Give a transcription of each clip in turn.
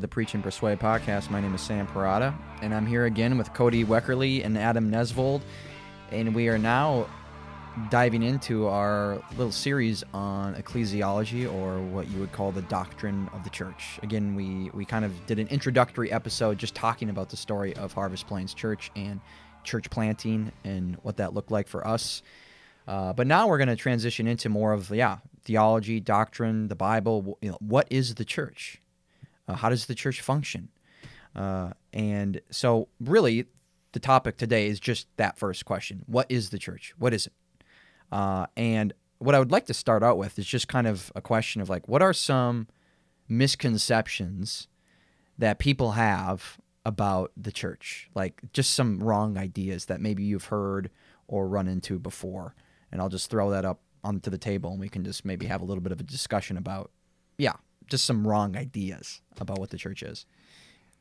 to the Preach and Persuade podcast. My name is Sam Parada, and I'm here again with Cody Weckerly and Adam Nesvold, and we are now diving into our little series on ecclesiology, or what you would call the doctrine of the church. Again, we we kind of did an introductory episode just talking about the story of Harvest Plains Church and church planting and what that looked like for us. Uh, but now we're going to transition into more of yeah theology, doctrine, the Bible. You know, what is the church? Uh, how does the church function? Uh, and so, really, the topic today is just that first question: What is the church? What is it? Uh, and what I would like to start out with is just kind of a question of like, what are some misconceptions that people have about the church? Like, just some wrong ideas that maybe you've heard or run into before. And I'll just throw that up onto the table and we can just maybe have a little bit of a discussion about, yeah, just some wrong ideas about what the church is.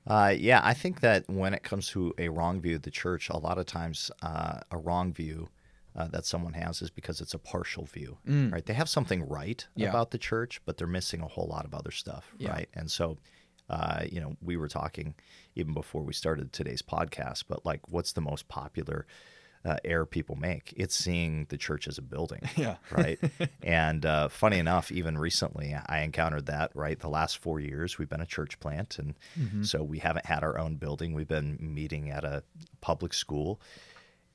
Uh, yeah, I think that when it comes to a wrong view of the church, a lot of times uh, a wrong view uh, that someone has is because it's a partial view, Mm. right? They have something right Yeah. about the church, but they're missing a whole lot of other stuff, Yeah. right? And so, uh, you know, we were talking even before we started today's podcast, but like, what's the most popular uh, error people make? It's seeing the church as a building, Yeah. right? and uh, funny enough, even recently, I encountered that. Right, the last four years, we've been a church plant, and Mm-hmm. so we haven't had our own building. We've been meeting at a public school,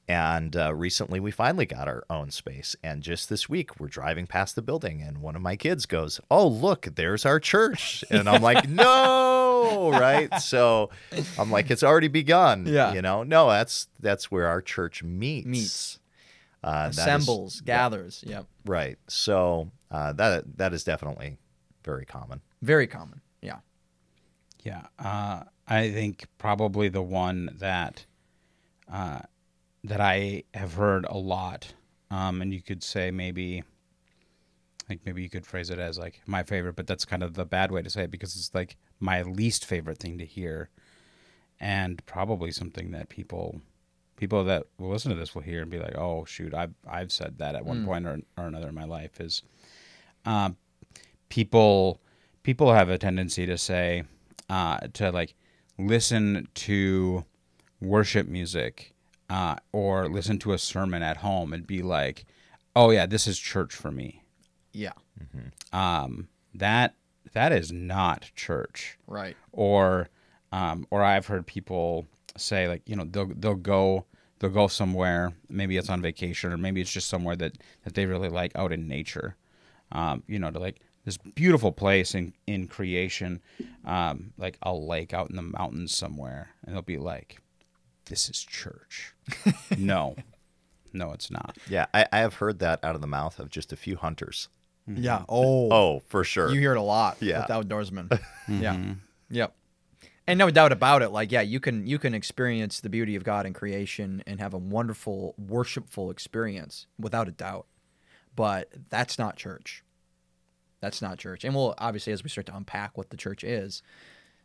and uh, recently we finally got our own space. And just this week, we're driving past the building, and one of my kids goes, "Oh, look, there's our church!" And I'm like, "No!" Right? So I'm like, "It's already begun." Yeah. You know, no, that's that's where our church meets. Meets. Uh, that is- Assembles, gathers. Yep. Right. So uh, that that is definitely very common. Very common. Yeah. Yeah, uh, I think probably the one that uh, that I have heard a lot, um, and you could say maybe, like maybe you could phrase it as like my favorite, but that's kind of the bad way to say it because it's like my least favorite thing to hear, and probably something that people people that will listen to this will hear and be like, oh shoot, I've I've said that at one point or, or another in my life is, um, people people have a tendency to say uh, to like listen to worship music uh, or listen to a sermon at home and be like, "Oh yeah, this is church for me." Yeah. Um, that that is not church. Right. Or um, or I've heard people say like you know they'll they'll go they'll go somewhere maybe it's on vacation or maybe it's just somewhere that that they really like out in nature um, you know to like this beautiful place in in creation um, like a lake out in the mountains somewhere and they'll be like this is church no no it's not Yeah, I, I have heard that out of the mouth of just a few hunters. Yeah. Mm-hmm. Oh. Oh, for sure. You hear it a lot Yeah. with outdoorsmen. Yeah. Mm-hmm. Yep. And no doubt about it, like yeah, you can you can experience the beauty of God in creation and have a wonderful worshipful experience without a doubt. But that's not church. That's not church. And we'll obviously as we start to unpack what the church is,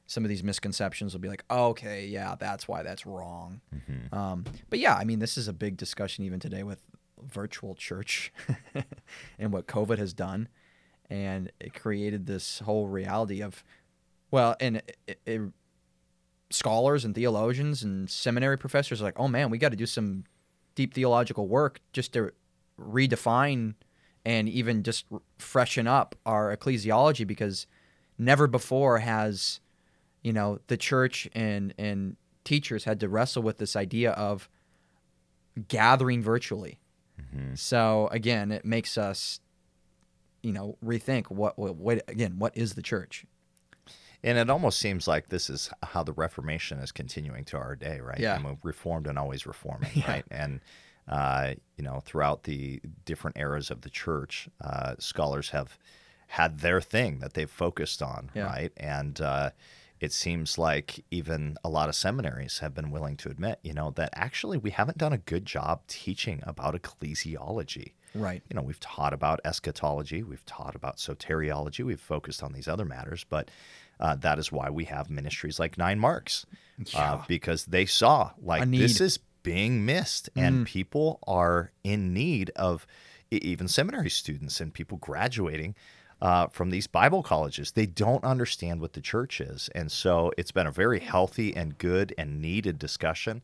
some of these misconceptions will be like, oh, okay, yeah, that's why that's wrong. Mm-hmm. Um, but yeah, I mean, this is a big discussion even today with virtual church and what COVID has done, and it created this whole reality of, well, and it, it, scholars and theologians and seminary professors are like, oh man, we got to do some deep theological work just to redefine and even just freshen up our ecclesiology because never before has you know the church and and teachers had to wrestle with this idea of gathering virtually so again it makes us you know rethink what, what what again what is the church And it almost seems like this is how the Reformation is continuing to our day, right? Yeah. I mean, reformed and always reforming, Yeah. right? And uh, you know, throughout the different eras of the church, uh, scholars have had their thing that they've focused on, Yeah. right? And uh, it seems like even a lot of seminaries have been willing to admit, you know, that actually we haven't done a good job teaching about ecclesiology. right you know, we've taught about eschatology, we've taught about soteriology, we've focused on these other matters, but uh, that is why we have ministries like Nine Marks, uh, because they saw like this. Mm. is being missed, and people are in need of even seminary students and people graduating uh, from these Bible colleges. They don't understand what the church is. And so it's been a very healthy and good and needed discussion.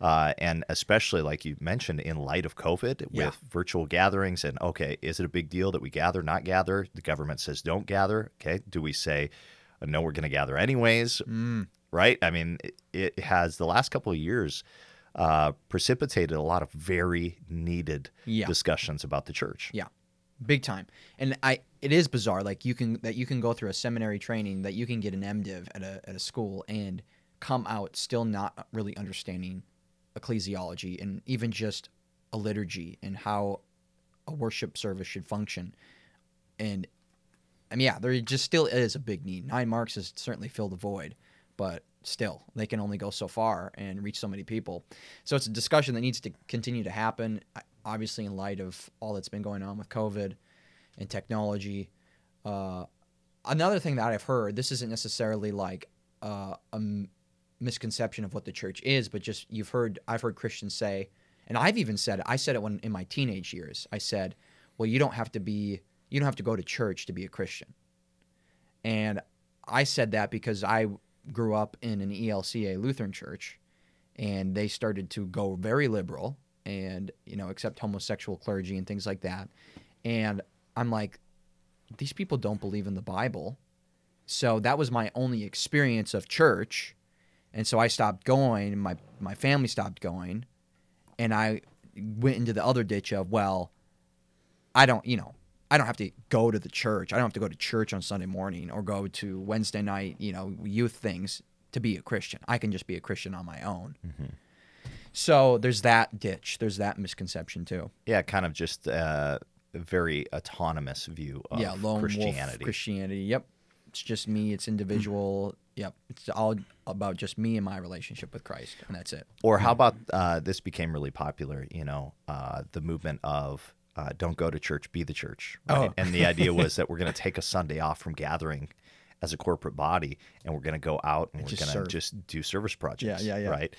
Uh, and especially, like you mentioned, in light of COVID with Yeah. virtual gatherings, and okay, is it a big deal that we gather, not gather? The government says don't gather. Okay, do we say uh, no? We're going to gather anyways, Mm. right? I mean, it, it has the last couple of years uh, precipitated a lot of very needed Yeah. discussions about the church. Yeah, big time. And I, it is bizarre. Like you can that you can go through a seminary training that you can get an MDiv at a at a school and come out still not really understanding ecclesiology and even just a liturgy and how a worship service should function. And I mean, yeah, there just still is a big need. Nine marks has certainly filled the void, but still, they can only go so far and reach so many people. So it's a discussion that needs to continue to happen. I- Obviously, in light of all that's been going on with COVID and technology. Uh, another thing that I've heard, this isn't necessarily like uh, a m- misconception of what the church is, but just you've heard, I've heard Christians say, and I've even said it. I said it when in my teenage years. I said, "Well, you don't have to be, you don't have to go to church to be a Christian." And I said that because I grew up in an ELCA Lutheran church, and they started to go very liberal and you know accept homosexual clergy and things like that. And I'm like, these people don't believe in the Bible. So that was my only experience of church. And so I stopped going, my, my family stopped going. And I went into the other ditch of, well, I don't, you know, I don't have to go to the church. I don't have to go to church on Sunday morning or go to Wednesday night, you know, youth things to be a Christian. I can just be a Christian on my own. Mm-hmm. So there's that ditch. There's that misconception too. Yeah, kind of just uh, a very autonomous view of yeah, lone Christianity. wolf Christianity. Yep, it's just me. It's individual. Yep, it's all about just me and my relationship with Christ, and that's it. Or how about uh, this became really popular? You know, uh, the movement of uh, "Don't go to church, be the church." Right? Oh. And the idea was that we're going to take a Sunday off from gathering as a corporate body, and we're going to go out and, we're just going to just do service projects. Yeah, yeah, yeah. Right.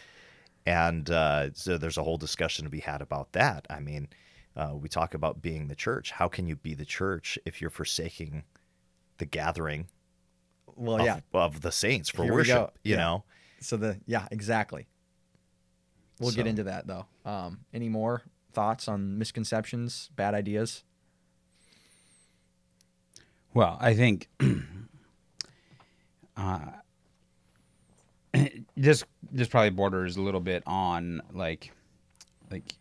And uh, so there's a whole discussion to be had about that. I mean, uh, we talk about being the church. How can you be the church if you're forsaking the gathering Well, of, yeah. of the saints for Here worship? You Yeah. know. So the yeah, exactly. We'll get into that though. Um, any more thoughts on misconceptions, bad ideas? Well, I think uh, this this probably borders a little bit on like like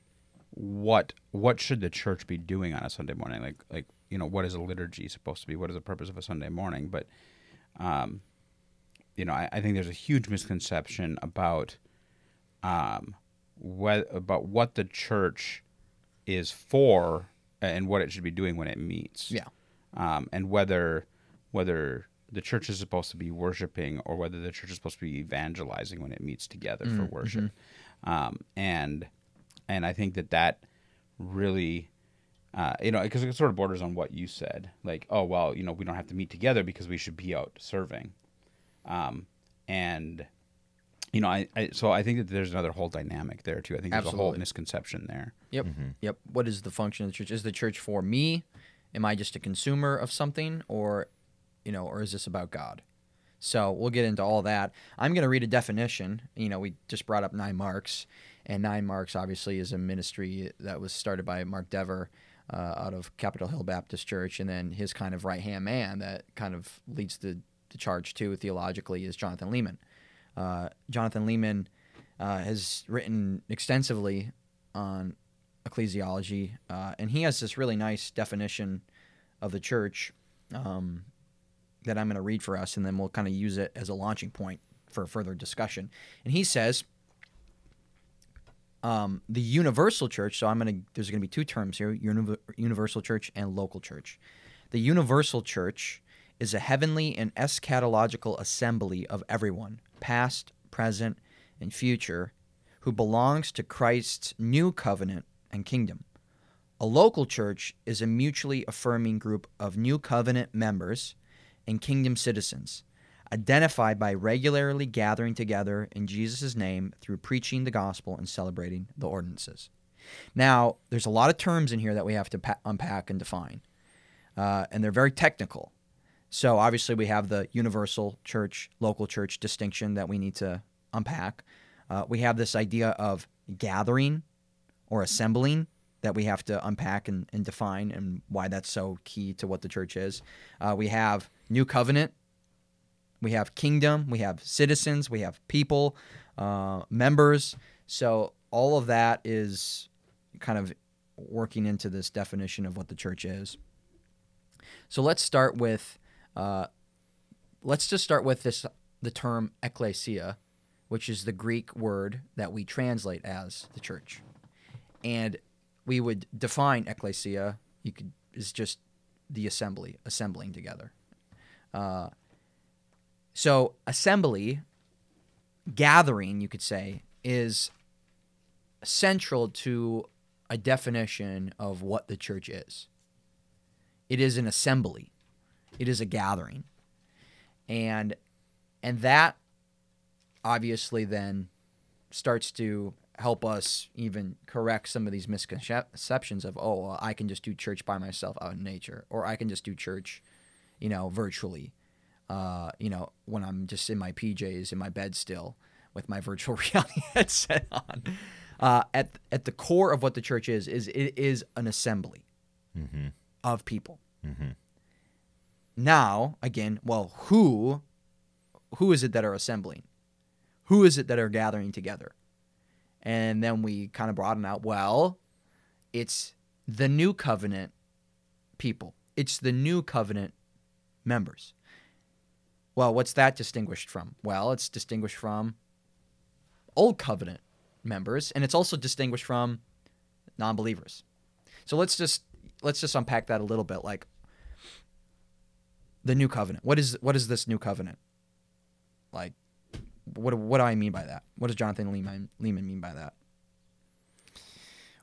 what what should the church be doing on a Sunday morning? Like like you know what is a liturgy supposed to be? What is the purpose of a Sunday morning? But um, you know I, I think there's a huge misconception about um what about what the church is for and what it should be doing when it meets Yeah. um, and whether whether the church is supposed to be worshiping or whether the church is supposed to be evangelizing when it meets together for worship, um, and and I think that that really. Uh, you know, because it sort of borders on what you said, like, oh well, you know, we don't have to meet together because we should be out serving, um, and you know, I, I so I think that there's another whole dynamic there too. I think there's a whole misconception there. Yep. Yep. What is the function of the church? Is the church for me? Am I just a consumer of something or you know, or is this about God? So we'll get into all that. I'm going to read a definition. You know, we just brought up Nine Marks, and Nine Marks obviously is a ministry that was started by Mark Dever uh, out of Capitol Hill Baptist Church, and then his kind of right hand man that kind of leads the, the charge too theologically is Jonathan Leeman. Uh, Jonathan Leeman uh, has written extensively on ecclesiology, uh, and he has this really nice definition of the church um, that I'm going to read for us, and then we'll kind of use it as a launching point for further discussion. And he says, um, the universal church. So I'm going to. There's going to be two terms here: uni- universal church and local church. The universal church is a heavenly and eschatological assembly of everyone, past, present, and future, who belongs to Christ's new covenant and kingdom. A local church is a mutually affirming group of new covenant members and kingdom citizens, identified by regularly gathering together in Jesus' name through preaching the gospel and celebrating the ordinances. Now, there's a lot of terms in here that we have to pa- unpack and define. uh, and they're very technical. So obviously, we have the universal church, local church distinction that we need to unpack. Uh, we have this idea of gathering or assembling that we have to unpack and, and define, and why that's so key to what the church is. Uh, we have new covenant. We have kingdom. We have citizens. We have people, uh, members. So all of that is kind of working into this definition of what the church is. So let's start with uh, let's just start with this the term ecclesia, which is the Greek word that we translate as the church, and we would define ecclesia. You could is just the assembly, assembling together. Uh, so assembly, gathering, you could say, is central to a definition of what the church is. It is an assembly. It is a gathering. And and that obviously then starts to help us even correct some of these misconceptions of oh well, I can just do church by myself out in nature or I can just do church you know virtually uh, you know when I'm just in my PJs in my bed still with my virtual reality headset on uh, at at the core of what the church is is it is an assembly Mm-hmm. of people. Mm-hmm. Now, again, well, who who is it that are assembling? Who is it that are gathering together? And then we kind of broaden out, well, it's the new covenant people. It's the new covenant members. Well, what's that distinguished from? Well, it's distinguished from old covenant members and it's also distinguished from non-believers. So let's just let's just unpack that a little bit like the new covenant. What is what is this new covenant? Like what what do I mean by that? What does Jonathan Leeman Leeman mean by that?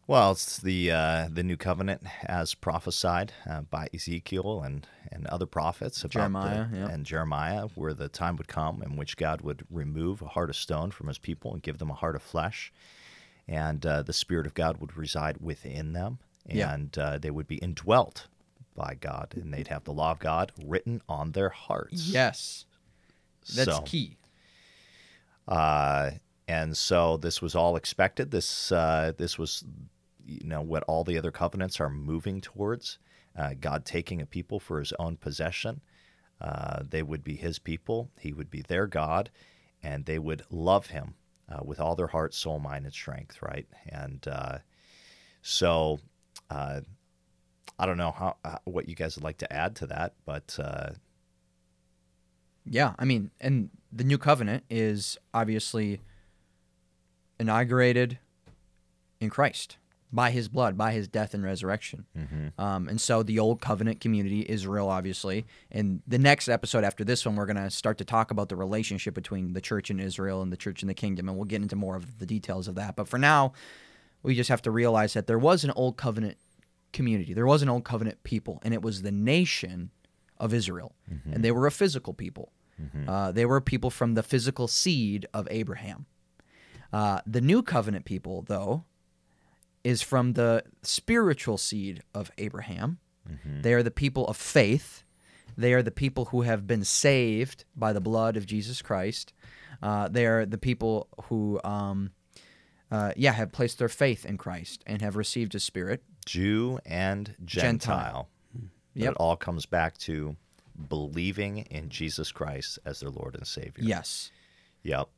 Well, it's the uh, the new covenant as prophesied uh, by Ezekiel and, and other prophets about Jeremiah, the, yeah. and Jeremiah, where the time would come in which God would remove a heart of stone from His people and give them a heart of flesh, and uh, the Spirit of God would reside within them, and uh, they would be indwelt by God, and they'd have the law of God written on their hearts. Yes. That's So- key. Uh, and so this was all expected. This uh, this was, you know, what all the other covenants are moving towards. Uh, God taking a people for His own possession. Uh, they would be His people. He would be their God, and they would love Him uh, with all their heart, soul, mind, and strength. Right, and uh, so. Uh, I don't know how, what you guys would like to add to that, but uh, Yeah, I mean, and the new covenant is obviously inaugurated in Christ by his blood, by his death and resurrection. Um, and so the old covenant community, Israel, obviously. And the next episode after this one, we're going to start to talk about the relationship between the church in Israel and the church in the kingdom. And we'll get into more of the details of that. But for now, we just have to realize that there was an old covenant community, there was an old covenant people, and it was the nation of Israel. And they were a physical people. Uh, they were people from the physical seed of Abraham. Uh, the new covenant people, though, is from the spiritual seed of Abraham. They are the people of faith. They are the people who have been saved by the blood of Jesus Christ. Uh, they are the people who, um, uh, yeah, have placed their faith in Christ and have received His Spirit. Jew and Gentile. Gentile. Yep. It all comes back to believing in Jesus Christ as their Lord and Savior. Yes, Yep.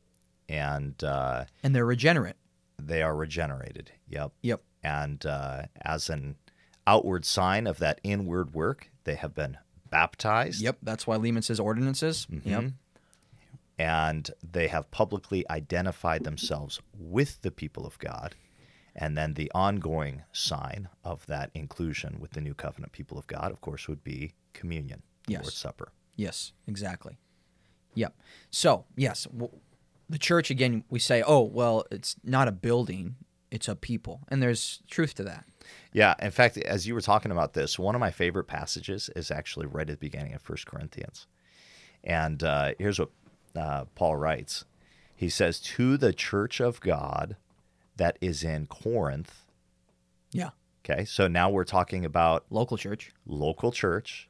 And uh, and they're regenerate. they are regenerated. Yep. Yep. And uh, as an outward sign of that inward work, they have been baptized. Yep. That's why Leeman says ordinances. Yep. And they have publicly identified themselves with the people of God. And then the ongoing sign of that inclusion with the new covenant people of God, of course, would be communion, the Yes. Lord's Supper. Yes, exactly. Yep. So, yes, w- the church, again, we say, oh, well, it's not a building, it's a people. And there's truth to that. Yeah, in fact, as you were talking about this, one of my favorite passages is actually right at the beginning of First Corinthians. And uh, here's what uh, Paul writes He says, To the church of God that is in Corinth, Yeah. Okay, so now we're talking about Local church. local church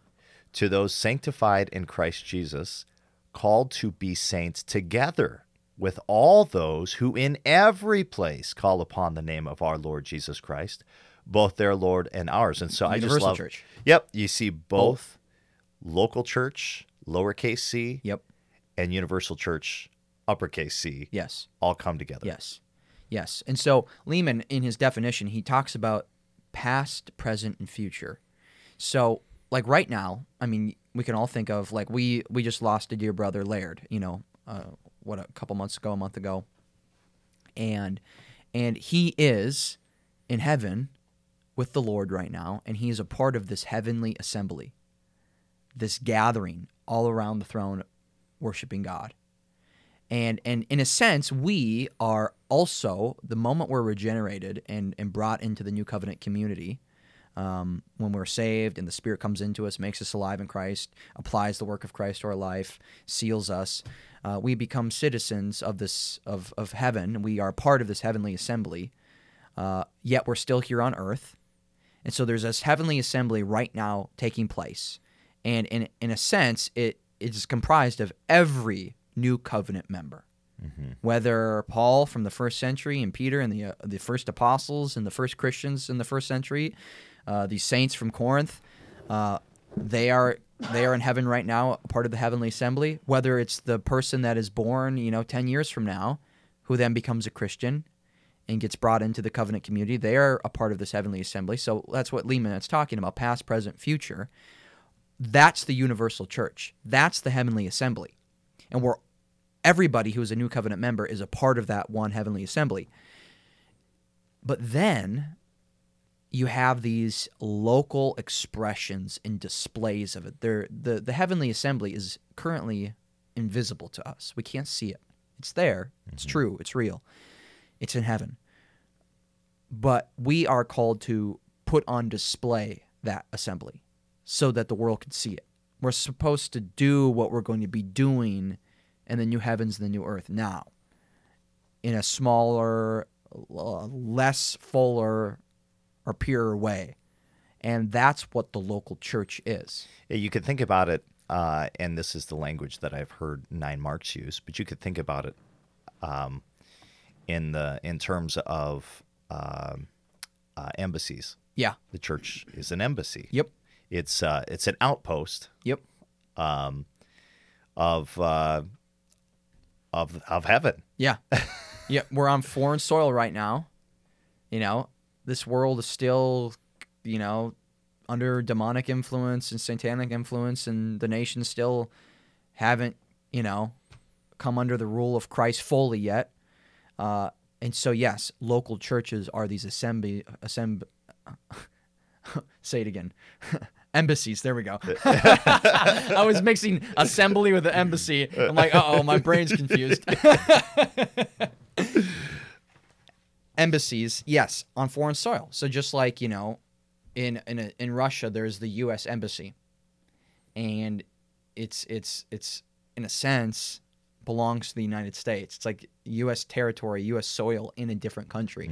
to those sanctified in Christ Jesus, called to be saints together with all those who in every place call upon the name of our Lord Jesus Christ, both their Lord and ours. And so I just love church. Yep, you see both local church, lowercase c, Yep. and universal church, uppercase c, Yes. all come together. Yes. Yes. And so Leeman, in his definition, he talks about past, present, and future. So, like right now, I mean, we can all think of like we we just lost a dear brother, Laird. You know, uh, what a couple months ago, a month ago, and and he is in heaven with the Lord right now, and he is a part of this heavenly assembly, this gathering all around the throne, worshiping God and and in a sense we are also the moment we're regenerated and and brought into the new covenant community um, when we're saved and the spirit comes into us makes us alive in christ applies the work of christ to our life seals us uh, we become citizens of this of, of heaven. We are part of this heavenly assembly uh, yet we're still here on earth. And so there's this heavenly assembly right now taking place. And in, in a sense it it is comprised of every new covenant member. Whether paul from the first century and peter and the, uh, the first apostles and the first christians in the first century uh, these saints from corinth uh, they are they are in heaven right now part of the heavenly assembly. Whether it's the person that is born you know 10 years from now who then becomes a christian and gets brought into the covenant community they are a part of this heavenly assembly. So that's what Leeman is talking about past present future. That's the universal church. That's the heavenly assembly. And we're everybody who is a new covenant member is a part of that one heavenly assembly. But then you have these local expressions and displays of it. They're, the the heavenly assembly is currently invisible to us. We can't see it. It's there. It's mm-hmm. true. It's real. It's in heaven. But we are called to put on display that assembly so that the world can see it. We're supposed to do what we're going to be doing in the new heavens and the new earth. Now in a smaller less fuller or purer way. And that's what the local church is. You could think about it, uh, and this is the language that I've heard Nine Marks use, but you could think about it um, in the in terms of um uh, embassies. yeah. The church is an embassy. yep. It's uh, it's an outpost. Yep. Um, of uh, of of heaven. Yeah. yeah, we're on foreign soil right now. You know, this world is still, you know, under demonic influence and satanic influence, and the nations still haven't, you know, come under the rule of Christ fully yet. Uh, and so, yes, local churches are these assembly, assemb- say it again. Embassies. There we go. I was mixing assembly with the embassy. I'm like, uh oh, my brain's confused. Embassies, yes, on foreign soil. So just like you know, in in a, in Russia, there's the U.S. embassy, and it's it's it's in a sense belongs to the United States. It's like U.S. territory, U.S. soil in a different country.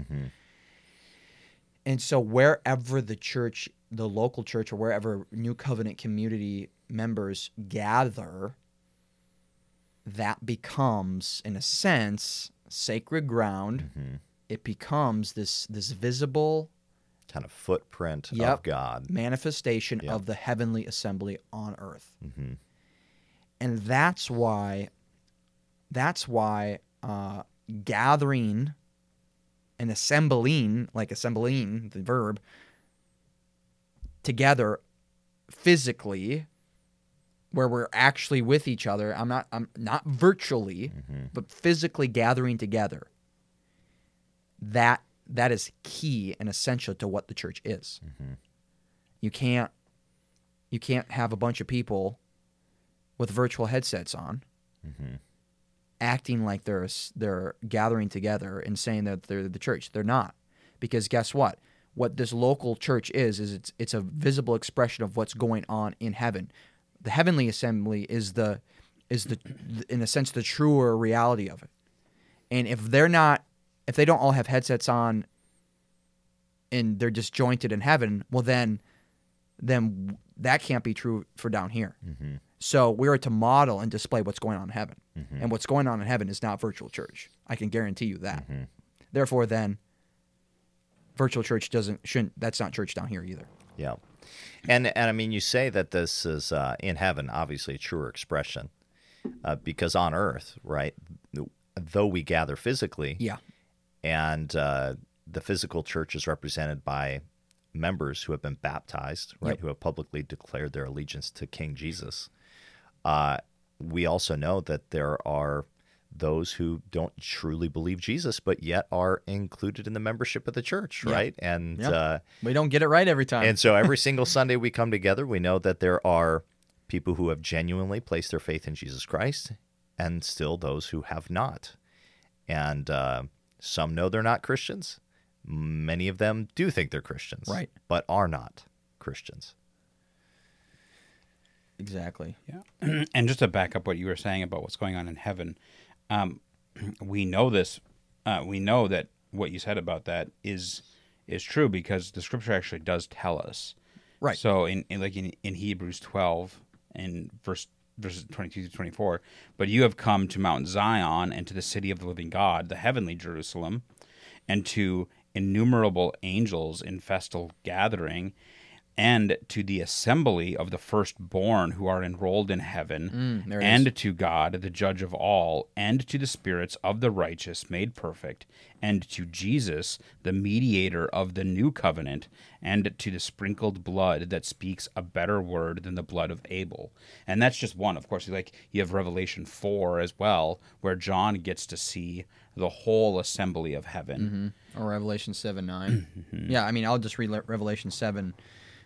And so wherever the church, the local church, or wherever New Covenant community members gather, that becomes, in a sense, sacred ground. Mm-hmm. It becomes this this visible Kind of footprint Yep. of God. manifestation Yeah. of the heavenly assembly on earth. hmm and that's why that's why uh, gathering and assembling like assembling the verb together physically where we're actually with each other. I'm not i'm not virtually hmm but physically gathering together. That that is key and essential to what the church is. Hmm you can't you can't have a bunch of people with virtual headsets on hmm acting like they're they're gathering together and saying that they're the church. They're not. Because guess what what this local church is is it's it's a visible expression of what's going on in heaven the heavenly assembly is the is the in a sense the truer reality of it and if they're not if they don't all have headsets on and they're disjointed in heaven, well then then that can't be true for down here. Mm-hmm. So we are to model and display what's going on in heaven. Mm-hmm. And what's going on in heaven is not virtual church. I can guarantee you that. Mm-hmm. Therefore then virtual church doesn't shouldn't that's not church down here either. Yeah. And and I mean, you say that this is uh, in heaven, obviously a truer expression, uh, because on earth, right? Though we gather physically, Yeah. and uh, the physical church is represented by members who have been baptized, right? Yep. Who have publicly declared their allegiance to King Jesus. Uh, we also know that there are those who don't truly believe Jesus, but yet are included in the membership of the church, Yeah. right? And Yep. uh, We don't get it right every time. and so every single Sunday we come together, we know that there are people who have genuinely placed their faith in Jesus Christ, and still those who have not. And uh, some know they're not Christians. Many of them do think they're Christians, Right. But are not Christians. exactly. Yeah. and just to back up what you were saying about what's going on in heaven, um, we know this. Uh, we know that what you said about that is is true because the scripture actually does tell us. Right. So in, in like in, in Hebrews twelve in verse verses twenty two to twenty four, but you have come to Mount Zion and to the city of the living God, the heavenly Jerusalem, and to innumerable angels in festal gathering, and to the assembly of the firstborn who are enrolled in heaven, Mm, and to God, the judge of all, and to the spirits of the righteous made perfect, and to Jesus, the mediator of the new covenant, and to the sprinkled blood that speaks a better word than the blood of Abel. And that's just one, of course. Like you have Revelation 4 as well, where John gets to see the whole assembly of heaven. Or Revelation 7 9. Yeah, I mean, I'll just read Revelation 7,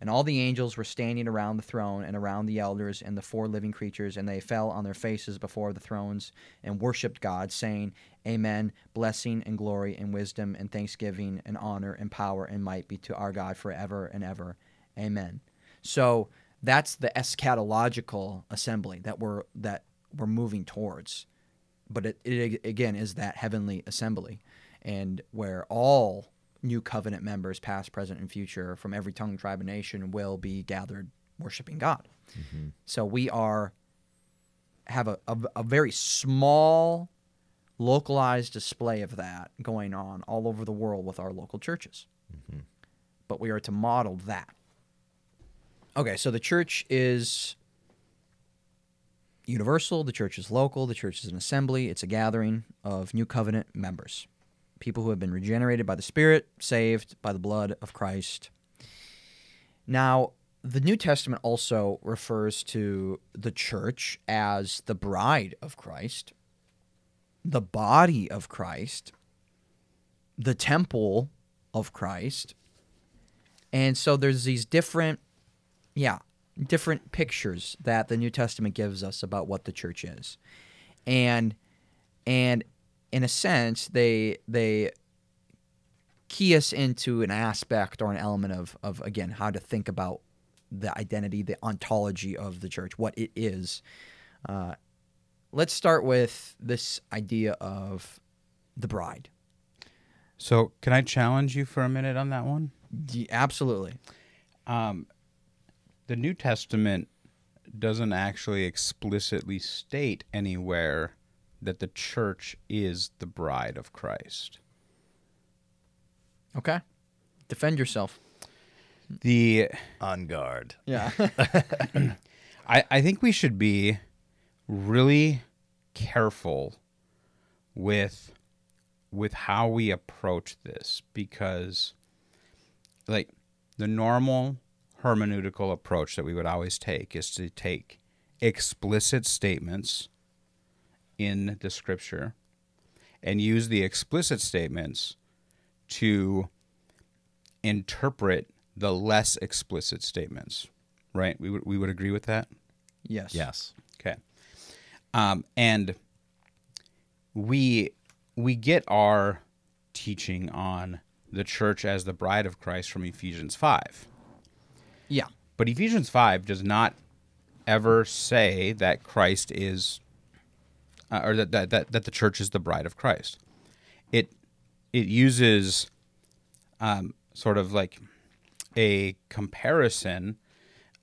And all the angels were standing around the throne and around the elders and the four living creatures, and they fell on their faces before the thrones and worshipped God, saying, Amen. Blessing and glory and wisdom and thanksgiving and honor and power and might be to our God forever and ever. Amen. So that's the eschatological assembly that we're that we're moving towards. But it, it again is that heavenly assembly, and where all new covenant members, past, present, and future, from every tongue, tribe, and nation, will be gathered worshiping God. Mm-hmm. So we are have a, a, a very small, localized display of that going on all over the world with our local churches. Mm-hmm. But we are to model that. Okay, so the church is universal, the church is local, the church is an assembly, it's a gathering of new covenant members people who have been regenerated by the Spirit, saved by the blood of Christ. Now, the New Testament also refers to the church as the bride of Christ, the body of Christ, the temple of Christ. And so there's these different, yeah, different pictures that the New Testament gives us about what the church is. And and in a sense, they they key us into an aspect or an element of of again how to think about the identity, the ontology of the church, what it is. Uh, let's start with this idea of the bride. So, can I challenge you for a minute on that one? D- absolutely. Um, the New Testament doesn't actually explicitly state anywhere that the church is the bride of Christ. Okay. Defend yourself. The On guard. Yeah. I, I think we should be really careful with with how we approach this because like the normal hermeneutical approach that we would always take is to take explicit statements in the scripture and use the explicit statements to interpret the less explicit statements right we would we would agree with that yes. Yes. Okay. um, and we we get our teaching on the church as the bride of Christ from Ephesians five. Yeah. But Ephesians 5 does not ever say that Christ is, uh, or that, that, that, that the church is the bride of Christ. It, it uses um, sort of like a comparison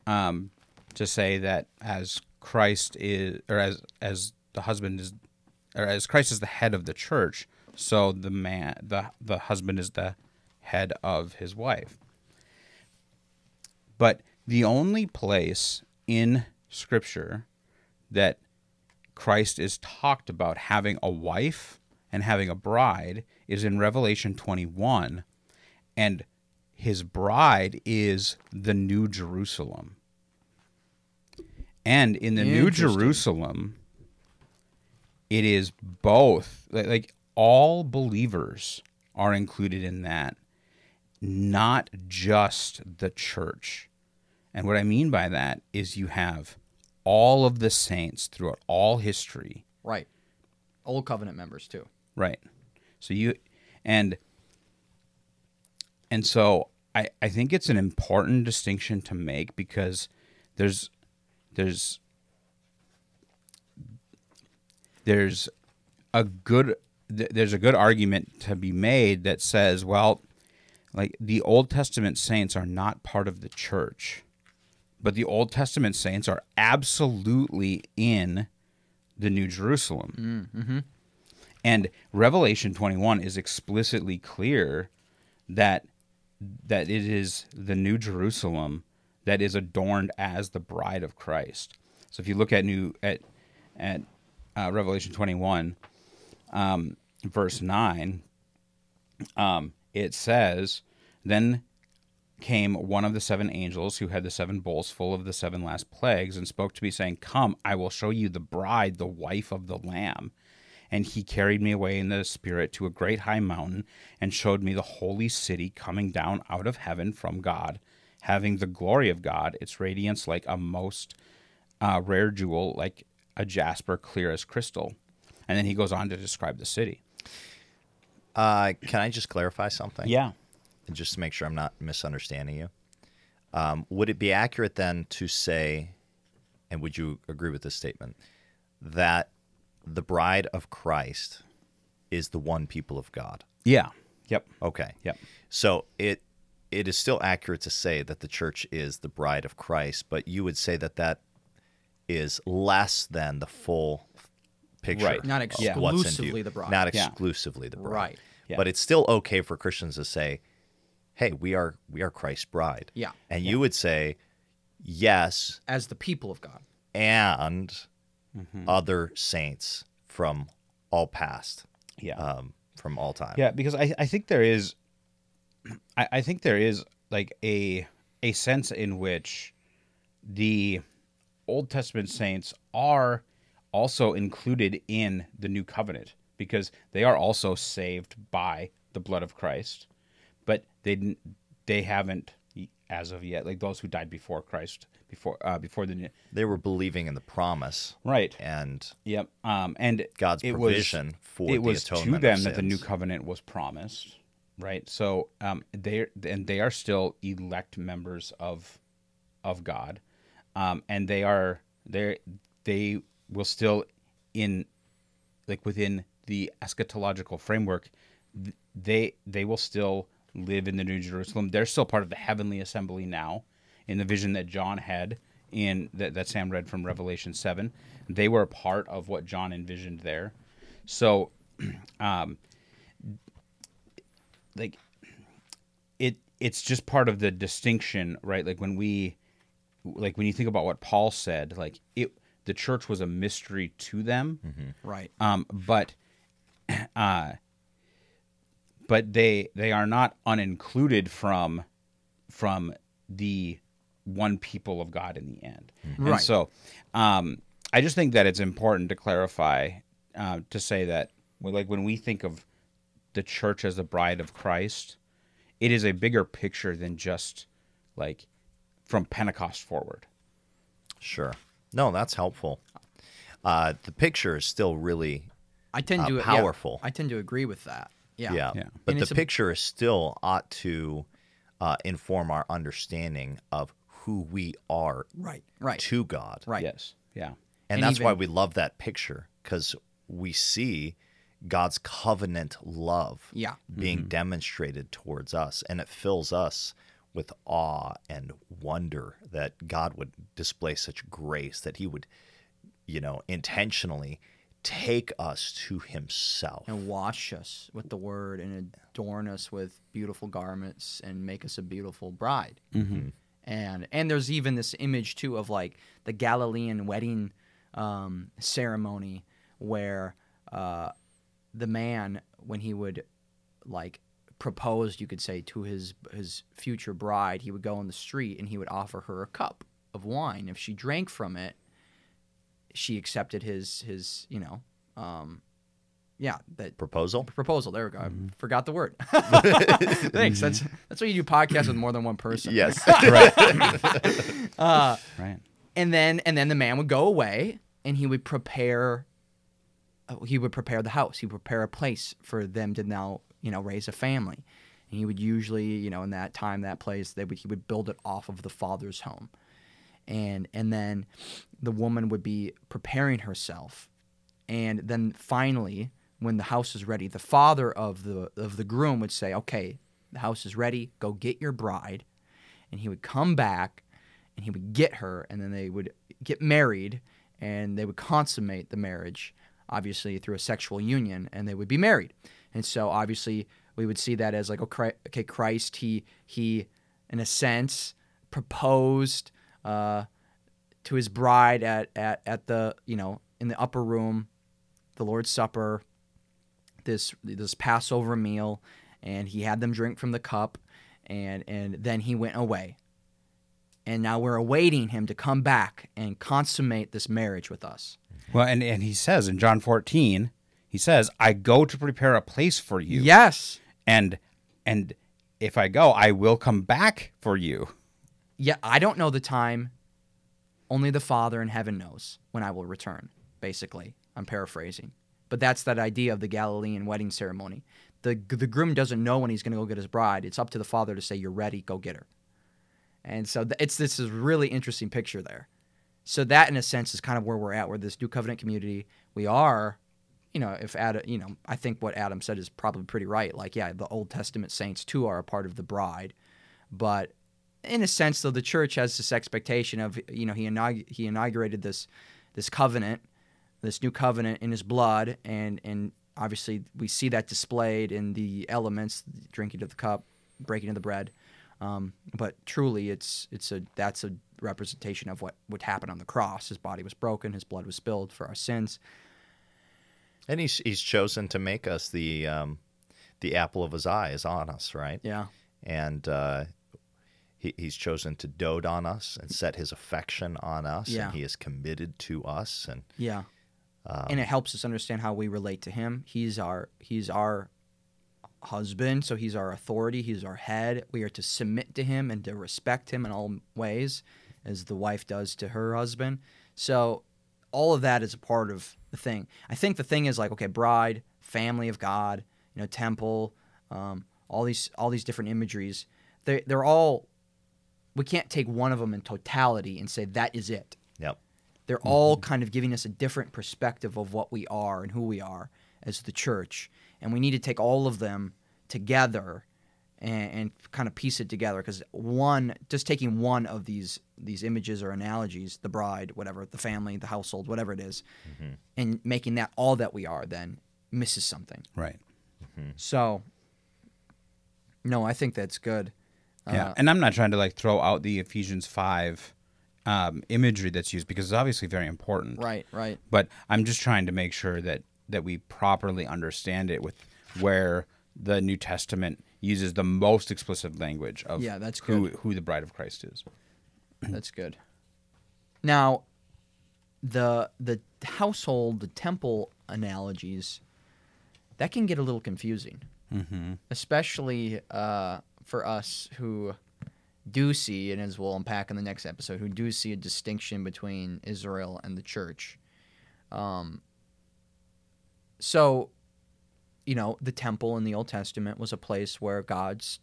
um, to say that as Christ is, or as, as the husband is, or as Christ is the head of the church, so the man, the, the husband is the head of his wife. But the only place in Scripture that Christ is talked about having a wife and having a bride is in Revelation 21. And his bride is the New Jerusalem. And in the New Jerusalem, it is both like, all believers are included in that not just the church. And what I mean by that is you have all of the saints throughout all history, Right. Old covenant members too. right? So you and and so I I think it's an important distinction to make because there's there's there's a good there's a good argument to be made that says well like the Old Testament saints are not part of the church, but the Old Testament saints are absolutely in the New Jerusalem. And Revelation 21 is explicitly clear that that it is the New Jerusalem that is adorned as the bride of Christ. So if you look at new at at uh, Revelation 21, um, verse 9, um, it says, Then came one of the seven angels who had the seven bowls full of the seven last plagues and spoke to me, saying, Come, I will show you the bride, the wife of the Lamb. And he carried me away in the spirit to a great high mountain and showed me the holy city coming down out of heaven from God, having the glory of God, its radiance like a most uh, rare jewel, like a jasper clear as crystal. And then he goes on to describe the city. Uh, can I just clarify something? Yeah. And just to make sure I'm not misunderstanding you. Um, would it be accurate then to say, and would you agree with this statement, that the bride of Christ is the one people of God? Yeah. Yep. Okay. Yep. So it it is still accurate to say that the church is the bride of Christ, but you would say that that is less than the full picture. Right. Not of what's in exclusively the bride. Not Yeah. exclusively the bride. Right. Yeah. But it's still okay for Christians to say, "Hey, we are we are Christ's bride." Yeah. And you would say, "Yes, As the people of God. and Mm-hmm. other saints from all past, Yeah. um, from all time." Yeah, because I, I think there is I, I think there is like a a sense in which the Old Testament saints are also included in the new covenant because they are also saved by the blood of Christ, but they didn't they haven't as of yet like those who died before Christ before uh, before the new They were believing in the promise. Right. And yep um and God's it was- provision for it the was to them that the new covenant was promised right? So um they and they are still elect members of of god um and they are they they will still in like within the eschatological framework they they will still live in the new jerusalem. They're still part of the heavenly assembly now in the vision that john had in that, that sam read from revelation 7 they were a part of what john envisioned there. So um like it it's just part of the distinction right? Like when we like when you think about what paul said like it the church was a mystery to them. Right. um, but uh, but they they are not unincluded from from the one people of God in the end. And Right. so um, I just think that it's important to clarify uh, to say that like when we think of the church as the bride of Christ, it is a bigger picture than just like from Pentecost forward. Sure. No, that's helpful. uh, the picture is still really I tend uh, to yeah, powerful. I tend to agree with that. Yeah. yeah. Yeah. But And the it's a- picture is still ought to uh, inform our understanding of who we are Right. Right. to God. Right. Yes. Yeah. And, And that's why we love that picture because we see God's covenant love Yeah. being demonstrated towards us. And it fills us with awe and wonder that God would display such grace, that He would, you know, intentionally take us to Himself. and wash us with the word and adorn us with beautiful garments and make us a beautiful bride. Mm-hmm. And and there's even this image too of like the Galilean wedding um, ceremony where uh, the man when he would like propose, you could say, to his his future bride, he would go on the street and he would offer her a cup of wine. If she drank from it, she accepted his his you know um, yeah that Proposal? proposal. There we go. Mm-hmm. I forgot the word. Thanks. That's that's why you do podcasts with more than one person. Yes. Uh, Right. and then and then the man would go away and he would prepare. uh, He would prepare the house. He would prepare a place for them to now you know raise a family. And he would usually you know in that time that place they would he would build it off of the father's home. And and then the woman would be preparing herself. And then finally when the house is ready the father of the of the groom would say okay the house is ready. Go get your bride. And he would come back and he would get her and then they would get married and they would consummate the marriage obviously through a sexual union and they would be married. And so obviously we would see that as like okay christ he he in a sense proposed uh, to his bride at, at, at the you know in the upper room the lord's supper this this passover meal and he had them drink from the cup and and then he went away and now we're awaiting him to come back and consummate this marriage with us Well, and, and he says in John 14, he says, I go to prepare a place for you. yes And and if I go, I will come back for you. Yeah i don't know the time. Only the father in heaven knows when i will return basically. I'm paraphrasing. But that's that idea of the galilean wedding ceremony. The, the groom doesn't know when he's going to go get his bride. It's up to the father to say you're ready go get her. And so it's this is really interesting picture there. So that in a sense is kind of where we're at we're this new covenant community. We are you know if adam you know i think what adam said is probably pretty right. Like yeah the old testament saints too are a part of the bride but in a sense though the church has this expectation of you know he inaug- he inaugurated this this covenant this new covenant in his blood and and obviously we see that displayed in the elements drinking of the cup breaking of the bread. Um, but truly it's it's a that's a representation of what would happen on the cross. His body was broken his blood was spilled for our sins. And he's he's chosen to make us the um, the apple of his eye is on us, right? yeah. And uh, he, he's chosen to dote on us and set his affection on us, Yeah. and he is committed to us. And Yeah. and it helps us understand how we relate to him. He's our he's our husband, so he's our authority, he's our head. We are to submit to him and to respect him in all ways as the wife does to her husband. So all of that is a part of the thing. I think the thing is like okay, bride, family of God, you know, temple, um, all these all these different imageries. They they're all we can't take one of them in totality and say that is it. Yep, they're mm-hmm. all kind of giving us a different perspective of what we are and who we are as the church. And we need to take all of them together and, and kind of piece it together because one just taking one of these these images or analogies the bride whatever the family the household whatever it is, mm-hmm. and making that all that we are then misses something. Right. so no i think that's good Yeah, Uh, and I'm not trying to like throw out the Ephesians five um, imagery that's used because it's obviously very important. right right But I'm just trying to make sure that that we properly understand it with where the New Testament uses the most explicit language of Yeah, that's who who the bride of Christ is. That's good. Now, the the household, the temple analogies, that can get a little confusing, Mm-hmm. especially uh, for us who do see, and as we'll unpack in the next episode, who do see a distinction between Israel and the church. Um, so, you know, the temple in the Old Testament was a place where God's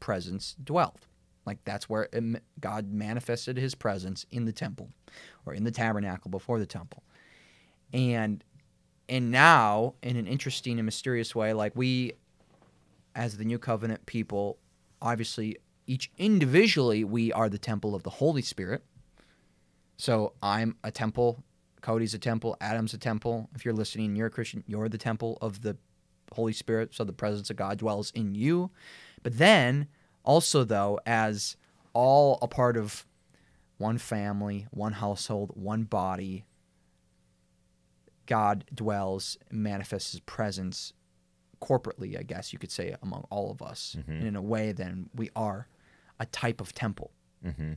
presence dwelled. Like that's where it, God manifested his presence in the temple or in the tabernacle before the temple. And and now in an interesting and mysterious way like we as the new covenant people obviously each individually we are the temple of the Holy Spirit. So I'm a temple, Cody's a temple, Adam's a temple. If you're listening, you're a Christian, you're the temple of the Holy Spirit, so the presence of God dwells in you. But then also though as all a part of one family, one household, one body, God dwells, manifests his presence corporately, I guess you could say, among all of us. Mhm. And in a way, then we are a type of temple. Mm-hmm.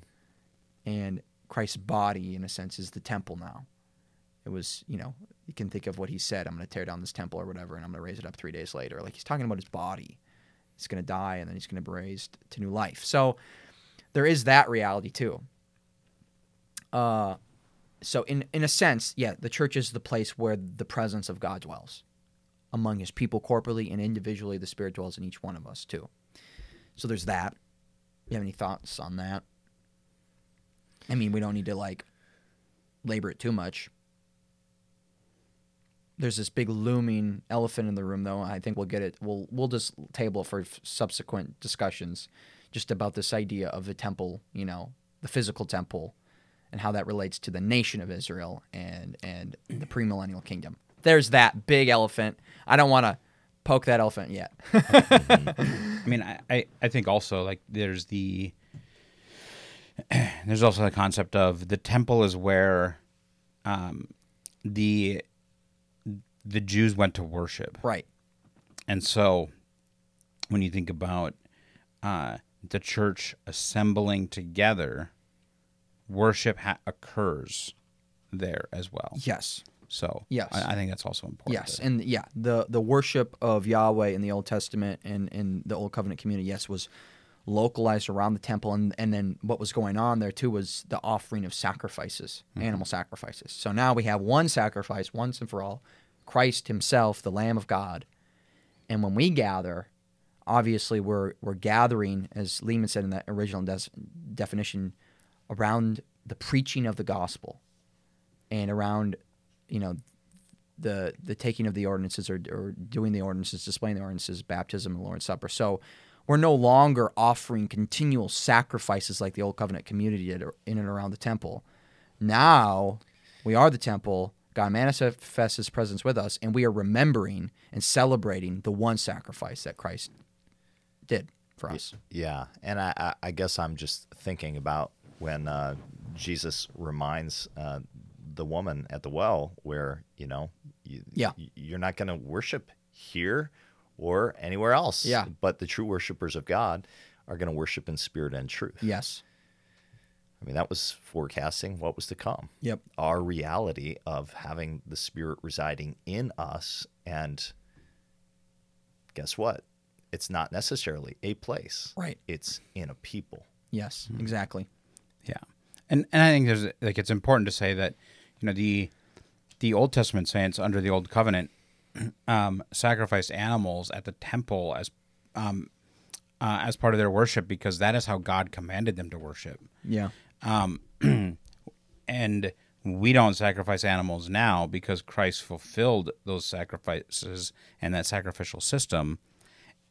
And Christ's body, in a sense, is the temple now. It was, you know, you can think of what he said I'm going to tear down this temple or whatever, and I'm going to raise it up three days later. Like he's talking about his body. He's going to die, and then he's going to be raised to new life. So there is that reality too. Uh, so in in a sense, yeah, the church is the place where the presence of God dwells among His people corporately and individually. The Spirit dwells in each one of us too. So there's that. You have any thoughts on that? I mean, we don't need to like labor it too much. There's this big looming elephant in the room, though. I think we'll get it. We'll we'll just table for f- subsequent discussions, just about this idea of the temple. You know, the physical temple, and how that relates to the nation of Israel and and the premillennial kingdom. There's that big elephant. I don't want to poke that elephant yet. I mean, I, I, I think also like there's the there's also the concept of the temple is where um, the the Jews went to worship, right. and so when you think about uh, the church assembling together, worship ha- occurs there as well. Yes. So Yes. I, I think that's also important. Yes, and yeah, the the worship of Yahweh in the Old Testament and in the Old Covenant community, yes, was localized around the temple, and and then what was going on there too was the offering of sacrifices, mm-hmm. animal sacrifices. So now we have one sacrifice once and for all, Christ Himself, the Lamb of God, and when we gather, obviously we're we're gathering, as Leeman said in that original des- definition, around the preaching of the gospel, and around, you know, the the taking of the ordinances or, or doing the ordinances, displaying the ordinances, baptism, and Lord's Supper. So we're no longer offering continual sacrifices like the old covenant community did in and around the temple. Now we are the temple. God manifests His presence with us, and we are remembering and celebrating the one sacrifice that Christ did for us. Yeah, and I, I, I guess I'm just thinking about when uh, Jesus reminds uh, the woman at the well, where you know, you, yeah you're not going to worship here or anywhere else. Yeah. but the true worshipers of God are going to worship in spirit and truth. Yes. I mean, that was forecasting what was to come. Yep. Our reality of having the Spirit residing in us. And guess what? It's not necessarily a place, Right. it's in a people. Yes. Hmm. Exactly. Yeah, and and I think there's like it's important to say that you know the the Old Testament saints under the Old Covenant um, sacrificed animals at the temple as um, uh, as part of their worship because that is how God commanded them to worship. Yeah. And we don't sacrifice animals now because Christ fulfilled those sacrifices and that sacrificial system.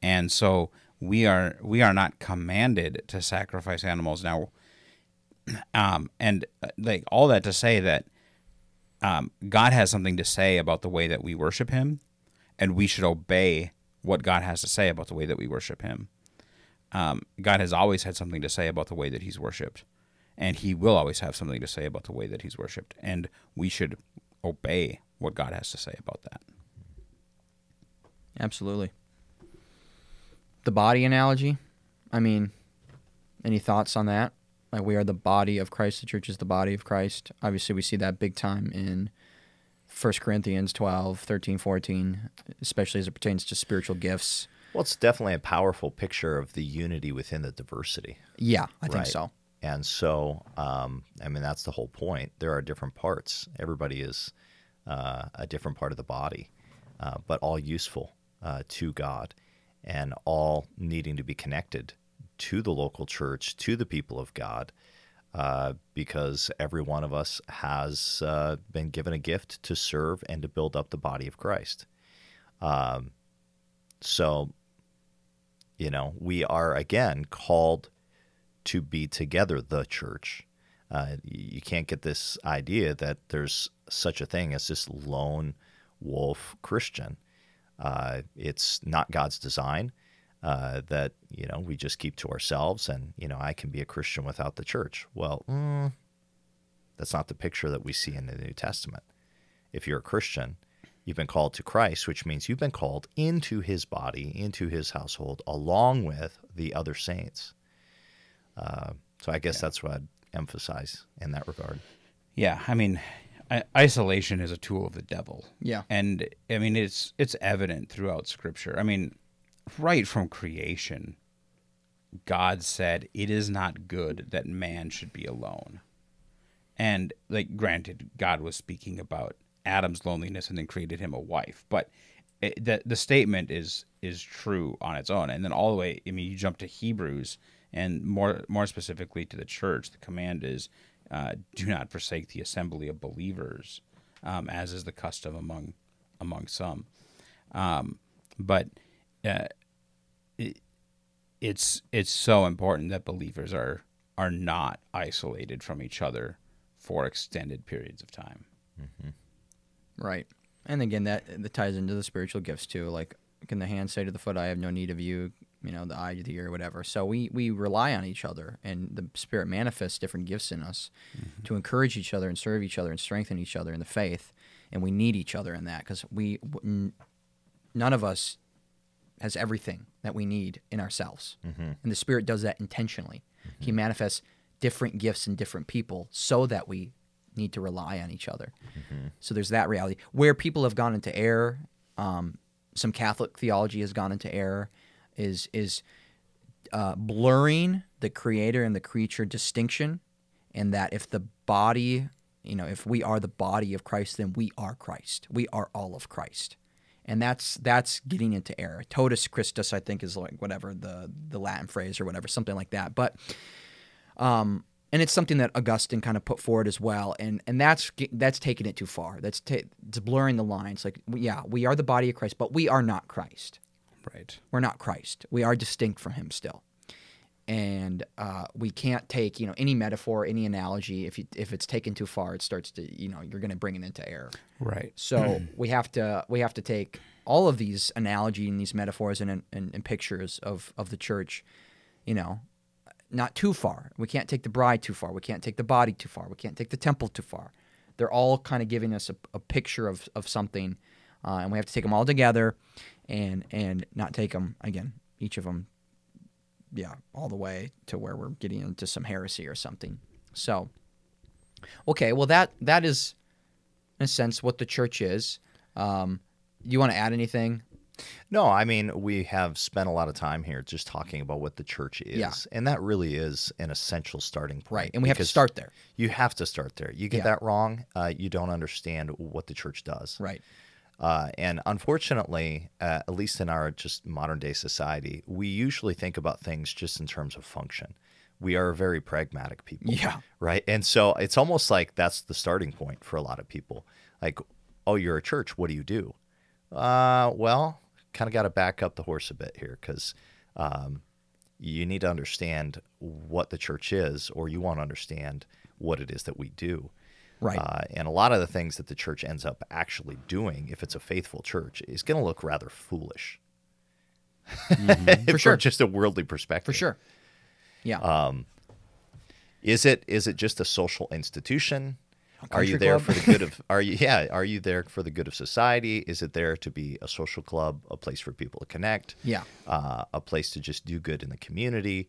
And so we are we are not commanded to sacrifice animals now. Um, and uh, like all that to say that um, God has something to say about the way that we worship Him, and we should obey what God has to say about the way that we worship Him. Um, God has always had something to say about the way that He's worshipped, and He will always have something to say about the way that He's worshipped, and we should obey what God has to say about that. Absolutely. The body analogy. I mean, any thoughts on that? Like we are the body of Christ. The church is the body of Christ. Obviously, we see that big time in 1 Corinthians 12, 13, 14, especially as it pertains to spiritual gifts. Well, it's definitely a powerful picture of the unity within the diversity. Yeah, I think so. And so, um, I mean, that's the whole point. There are different parts. Everybody is uh, a different part of the body, uh, but all useful uh, to God and all needing to be connected to the local church, to the people of God, uh, because every one of us has uh, been given a gift to serve and to build up the body of Christ. Um, so, you know, we are again called to be together, the church. Uh, you can't get this idea that there's such a thing as this lone wolf Christian. Uh, it's not God's design uh, that you know we just keep to ourselves, and you know I can be a Christian without the church. Well, mm, that's not the picture that we see in the New Testament. If you're a Christian, you've been called to Christ, which means you've been called into His body, into His household, along with the other saints. Uh, so I guess yeah. that's what I'd emphasize in that regard. Yeah, I mean, isolation is a tool of the devil. Yeah, and I mean it's it's evident throughout Scripture. I mean, right from creation, God said, "It is not good that man should be alone." And like, granted, God was speaking about Adam's loneliness and then created him a wife, but it, the the statement is is true on its own. And then all the way, I mean, you jump to Hebrews, and more more specifically to the church, the command is uh, do not forsake the assembly of believers, um, as is the custom among among some. Um, but uh, it, it's it's so important that believers are are not isolated from each other for extended periods of time. Mm-hmm. Right, and again, that that ties into the spiritual gifts too. Like, can the hand say to the foot, "I have no need of you"? you know, the eye to the ear, whatever. So we, we rely on each other, and the Spirit manifests different gifts in us mm-hmm. to encourage each other and serve each other and strengthen each other in the faith. And we need each other in that because we, n- none of us has everything that we need in ourselves. Mm-hmm. And the Spirit does that intentionally. Mm-hmm. He manifests different gifts in different people so that we need to rely on each other. Mm-hmm. So there's that reality. Where people have gone into error, um, some Catholic theology has gone into error is is uh, blurring the creator and the creature distinction, and that if the body, you know, if we are the body of Christ, then we are Christ. We are all of Christ, and that's that's getting into error. Totus Christus, I think, is like whatever the the Latin phrase or whatever, something like that. But um, and it's something that Augustine kind of put forward as well, and and that's that's taking it too far. That's ta- it's blurring the lines. Like, yeah, we are the body of Christ, but we are not Christ. Right. We're not Christ. We are distinct from Him still, and uh, we can't take you know any metaphor, any analogy. If you, if it's taken too far, it starts to you know you're going to bring it into error. Right. So we have to we have to take all of these analogy and these metaphors and, and, and pictures of of the church, you know, not too far. We can't take the bride too far. We can't take the body too far. We can't take the temple too far. They're all kind of giving us a, a picture of, of something, uh, and we have to take them all together and and not take them again each of them yeah all the way to where we're getting into some heresy or something so okay well that that is in a sense what the church is um, you want to add anything no, I mean, we have spent a lot of time here just talking about what the church is. Yeah. And that really is an essential starting point. Right. And we have to start there. You have to start there. You get yeah. that wrong, uh, you don't understand what the church does. Right. Uh, and unfortunately, uh, at least in our just modern day society, we usually think about things just in terms of function. We are very pragmatic people. Yeah. Right. And so it's almost like that's the starting point for a lot of people. Like, oh, you're a church. What do you do? Uh, well, kind of got to back up the horse a bit here because um, you need to understand what the church is, or you want to understand what it is that we do. Right. Uh, and a lot of the things that the church ends up actually doing, if it's a faithful church, is going to look rather foolish. Mm-hmm. For sure. just a worldly perspective. For sure. Yeah. Um, is it is it just a social institution? Are you there club? for the good of are you yeah, are you there for the good of society? Is it there to be a social club, a place for people to connect? Yeah. Uh, a place to just do good in the community.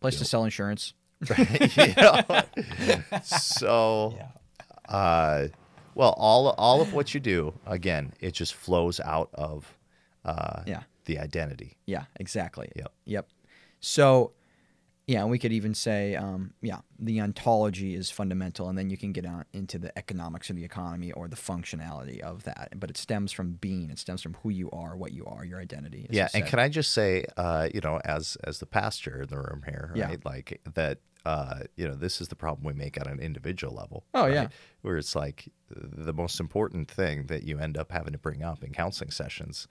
Place you to know. sell insurance. Right. you know? so yeah. Uh, well, all all of what you do, again, it just flows out of uh, yeah. the identity. Yeah, exactly. Yep. Yep. So Yeah, and we could even say, um, yeah, the ontology is fundamental, and then you can get on into the economics of the economy or the functionality of that. But it stems from being. It stems from who you are, what you are, your identity. yeah and can i just say uh you know as as the pastor in the room here Yeah. right like that uh you know this is the problem we make at an individual level Oh, right? yeah. where it's like the most important thing that you end up having to bring up in counseling sessions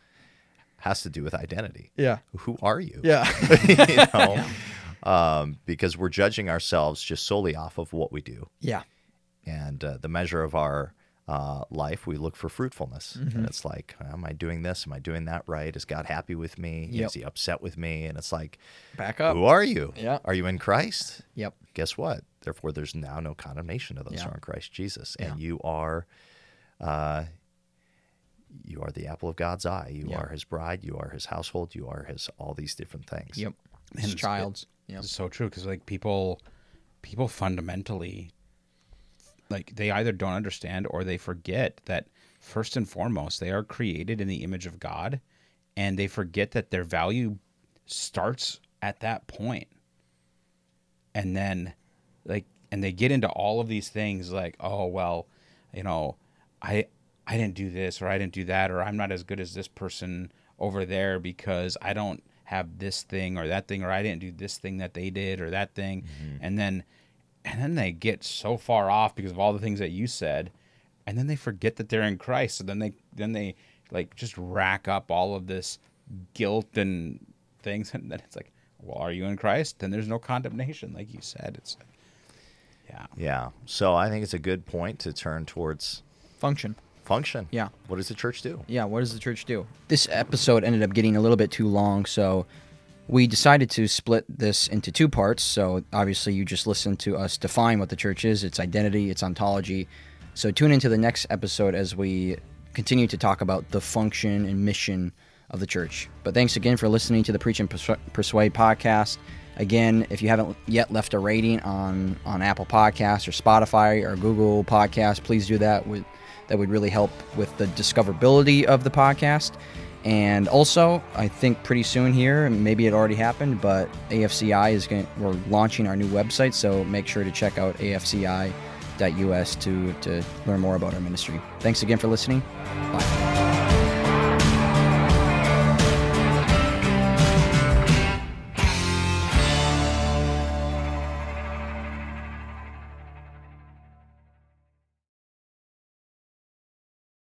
has to do with identity Yeah. who are you Yeah. you know um because we're judging ourselves just solely off of what we do yeah. and uh, the measure of our uh, life, we look for fruitfulness. Mm-hmm. And it's like, am I doing this? Am I doing that right? Is God happy with me? Yep. Is he upset with me? And it's like, Back up. who are you? Yeah. Are you in Christ? Yep. Guess what? Therefore, there's now no condemnation of those Yeah. who are in Christ Jesus. And Yeah. you are. Uh, you are the apple of God's eye. You Yeah. are his bride. You are his household. You are his all these different things. Yep. And His it's- child's. Yep. It's so true because like people, people fundamentally, like they either don't understand or they forget that first and foremost they are created in the image of God, and they forget that their value starts at that point. And then, like, and they get into all of these things like, oh well, you know, I I didn't do this or I didn't do that or I'm not as good as this person over there because I don't have this thing or that thing or I didn't do this thing that they did or that thing. Mm-hmm. And then and then they get so far off because of all the things that you said and then they forget that they're in Christ. So then they then they like just rack up all of this guilt and things and then it's like well are you in Christ? Then there's no condemnation like you said. It's yeah. Yeah. So I think it's a good point to turn towards Function. Function. Yeah. What does the church do? Yeah, what does the church do? This episode ended up getting a little bit too long, so we decided to split this into two parts. So obviously, you just listened to us define what the church is, its identity, its ontology. So tune into the next episode as we continue to talk about the function and mission of the church. But thanks again for listening to the Preach and Persuade podcast. Again, if you haven't yet left a rating on on Apple Podcasts or Spotify or Google Podcasts, please do that. With that would really help with the discoverability of the podcast. And also, I think pretty soon here, maybe it already happened, but AFCI is going. We're launching our new website, so make sure to check out afci.us to to learn more about our ministry. Thanks again for listening. Bye.